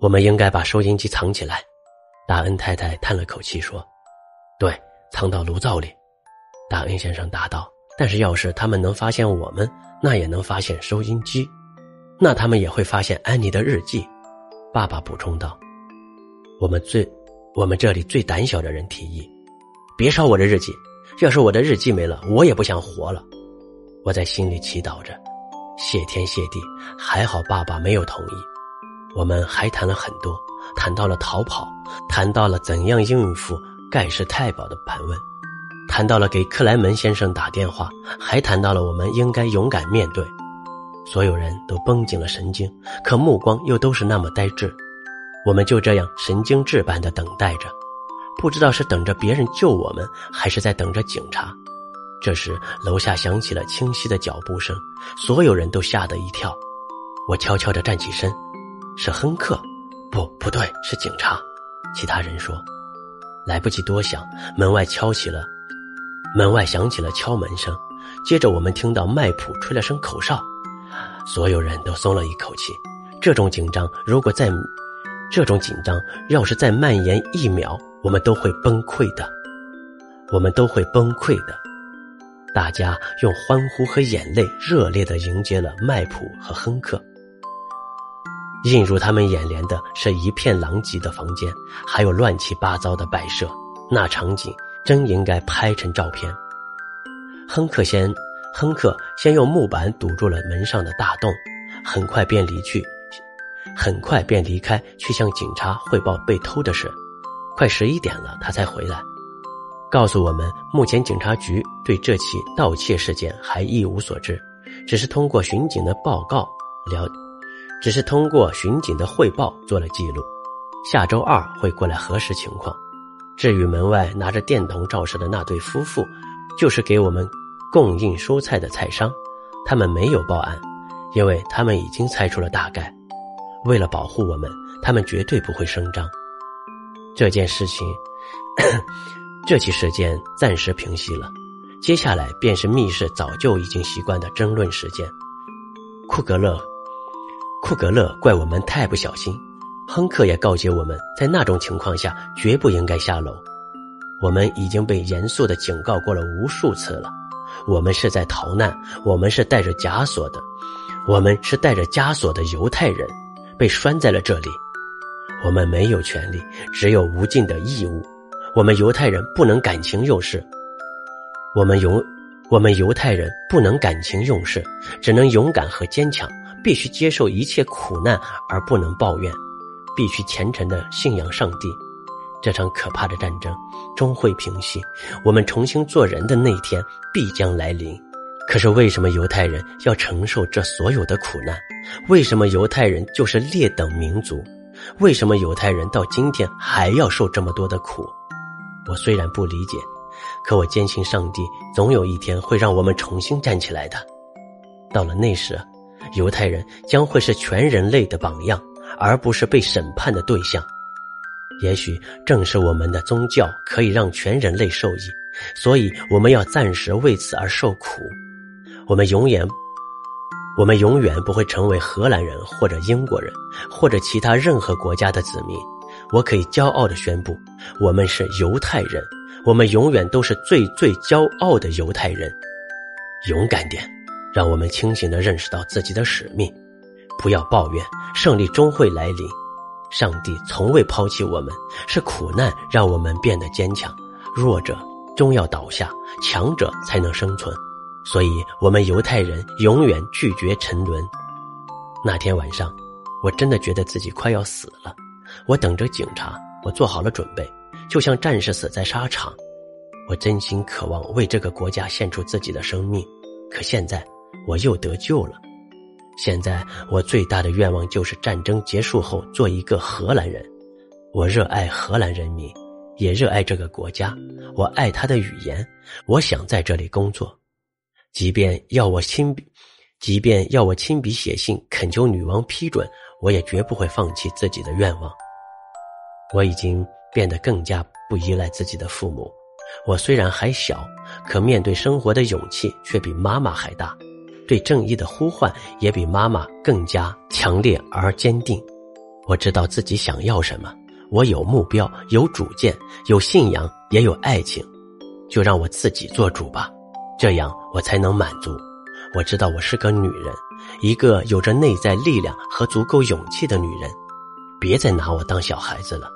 我们应该把收音机藏起来。大恩太太叹了口气说：“对，藏到炉灶里。”大恩先生答道：“但是要是他们能发现我们，那也能发现收音机，那他们也会发现安妮的日记。”爸爸补充道：“我们最，我们这里最胆小的人提议，别烧我的日记。要是我的日记没了，我也不想活了。”我在心里祈祷着，谢天谢地，还好爸爸没有同意。我们还谈了很多，谈到了逃跑，谈到了怎样应付盖世太保的盘问。谈到了给克莱门先生打电话，还谈到了我们应该勇敢面对。所有人都绷紧了神经，可目光又都是那么呆滞。我们就这样神经质般的等待着，不知道是等着别人救我们，还是在等着警察。这时，楼下响起了清晰的脚步声，所有人都吓得一跳。我悄悄地站起身，是亨克，不，不对，是警察。其他人说，来不及多想，门外敲起了。门外响起了敲门声，接着我们听到麦普吹了声口哨，所有人都松了一口气。这种紧张，如果再这种紧张要是再蔓延一秒，我们都会崩溃的，我们都会崩溃的。大家用欢呼和眼泪热烈的迎接了麦普和亨克。映入他们眼帘的是一片狼藉的房间，还有乱七八糟的摆设，那场景。真应该拍成照片。亨克先，亨克先用木板堵住了门上的大洞，很快便离去，很快便离开，去向警察汇报被偷的事。快十一点了，他才回来，告诉我们，目前警察局对这起盗窃事件还一无所知，只是通过巡警的报告了，只是通过巡警的汇报做了记录，下周二会过来核实情况。至于门外拿着电筒照射的那对夫妇，就是给我们供应蔬菜的菜商，他们没有报案，因为他们已经猜出了大概。为了保护我们，他们绝对不会声张。这件事情，这起事件暂时平息了，接下来便是密室早就已经习惯的争论时间。库格勒，库格勒怪我们太不小心。亨克也告诫我们在那种情况下绝不应该下楼。我们已经被严肃的警告过了无数次了。我们是在逃难，我们是带着枷锁的，我们是带着枷锁的犹太人，被拴在了这里。我们没有权利，只有无尽的义务。我们犹太人不能感情用事。我们犹我们犹太人不能感情用事，只能勇敢和坚强，必须接受一切苦难而不能抱怨。必须虔诚的信仰上帝，这场可怕的战争终会平息，我们重新做人的那一天必将来临。可是为什么犹太人要承受这所有的苦难？为什么犹太人就是劣等民族？为什么犹太人到今天还要受这么多的苦？我虽然不理解，可我坚信上帝总有一天会让我们重新站起来的。到了那时，犹太人将会是全人类的榜样。而不是被审判的对象，也许正是我们的宗教可以让全人类受益，所以我们要暂时为此而受苦。我们永远，我们永远不会成为荷兰人或者英国人或者其他任何国家的子民。我可以骄傲的宣布，我们是犹太人，我们永远都是最最骄傲的犹太人。勇敢点，让我们清醒的认识到自己的使命。不要抱怨，胜利终会来临。上帝从未抛弃我们，是苦难让我们变得坚强。弱者终要倒下，强者才能生存。所以，我们犹太人永远拒绝沉沦。那天晚上，我真的觉得自己快要死了。我等着警察，我做好了准备，就像战士死在沙场。我真心渴望为这个国家献出自己的生命，可现在我又得救了。现在我最大的愿望就是战争结束后做一个荷兰人。我热爱荷兰人民，也热爱这个国家。我爱他的语言，我想在这里工作。即便要我亲笔，即便要我亲笔写信恳求女王批准，我也绝不会放弃自己的愿望。我已经变得更加不依赖自己的父母。我虽然还小，可面对生活的勇气却比妈妈还大。对正义的呼唤也比妈妈更加强烈而坚定。我知道自己想要什么，我有目标，有主见，有信仰，也有爱情，就让我自己做主吧，这样我才能满足。我知道我是个女人，一个有着内在力量和足够勇气的女人，别再拿我当小孩子了。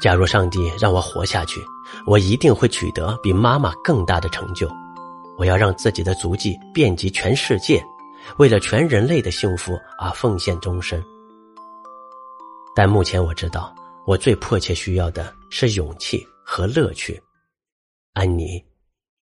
假如上帝让我活下去，我一定会取得比妈妈更大的成就。我要让自己的足迹遍及全世界，为了全人类的幸福而奉献终身。但目前我知道，我最迫切需要的是勇气和乐趣。安妮。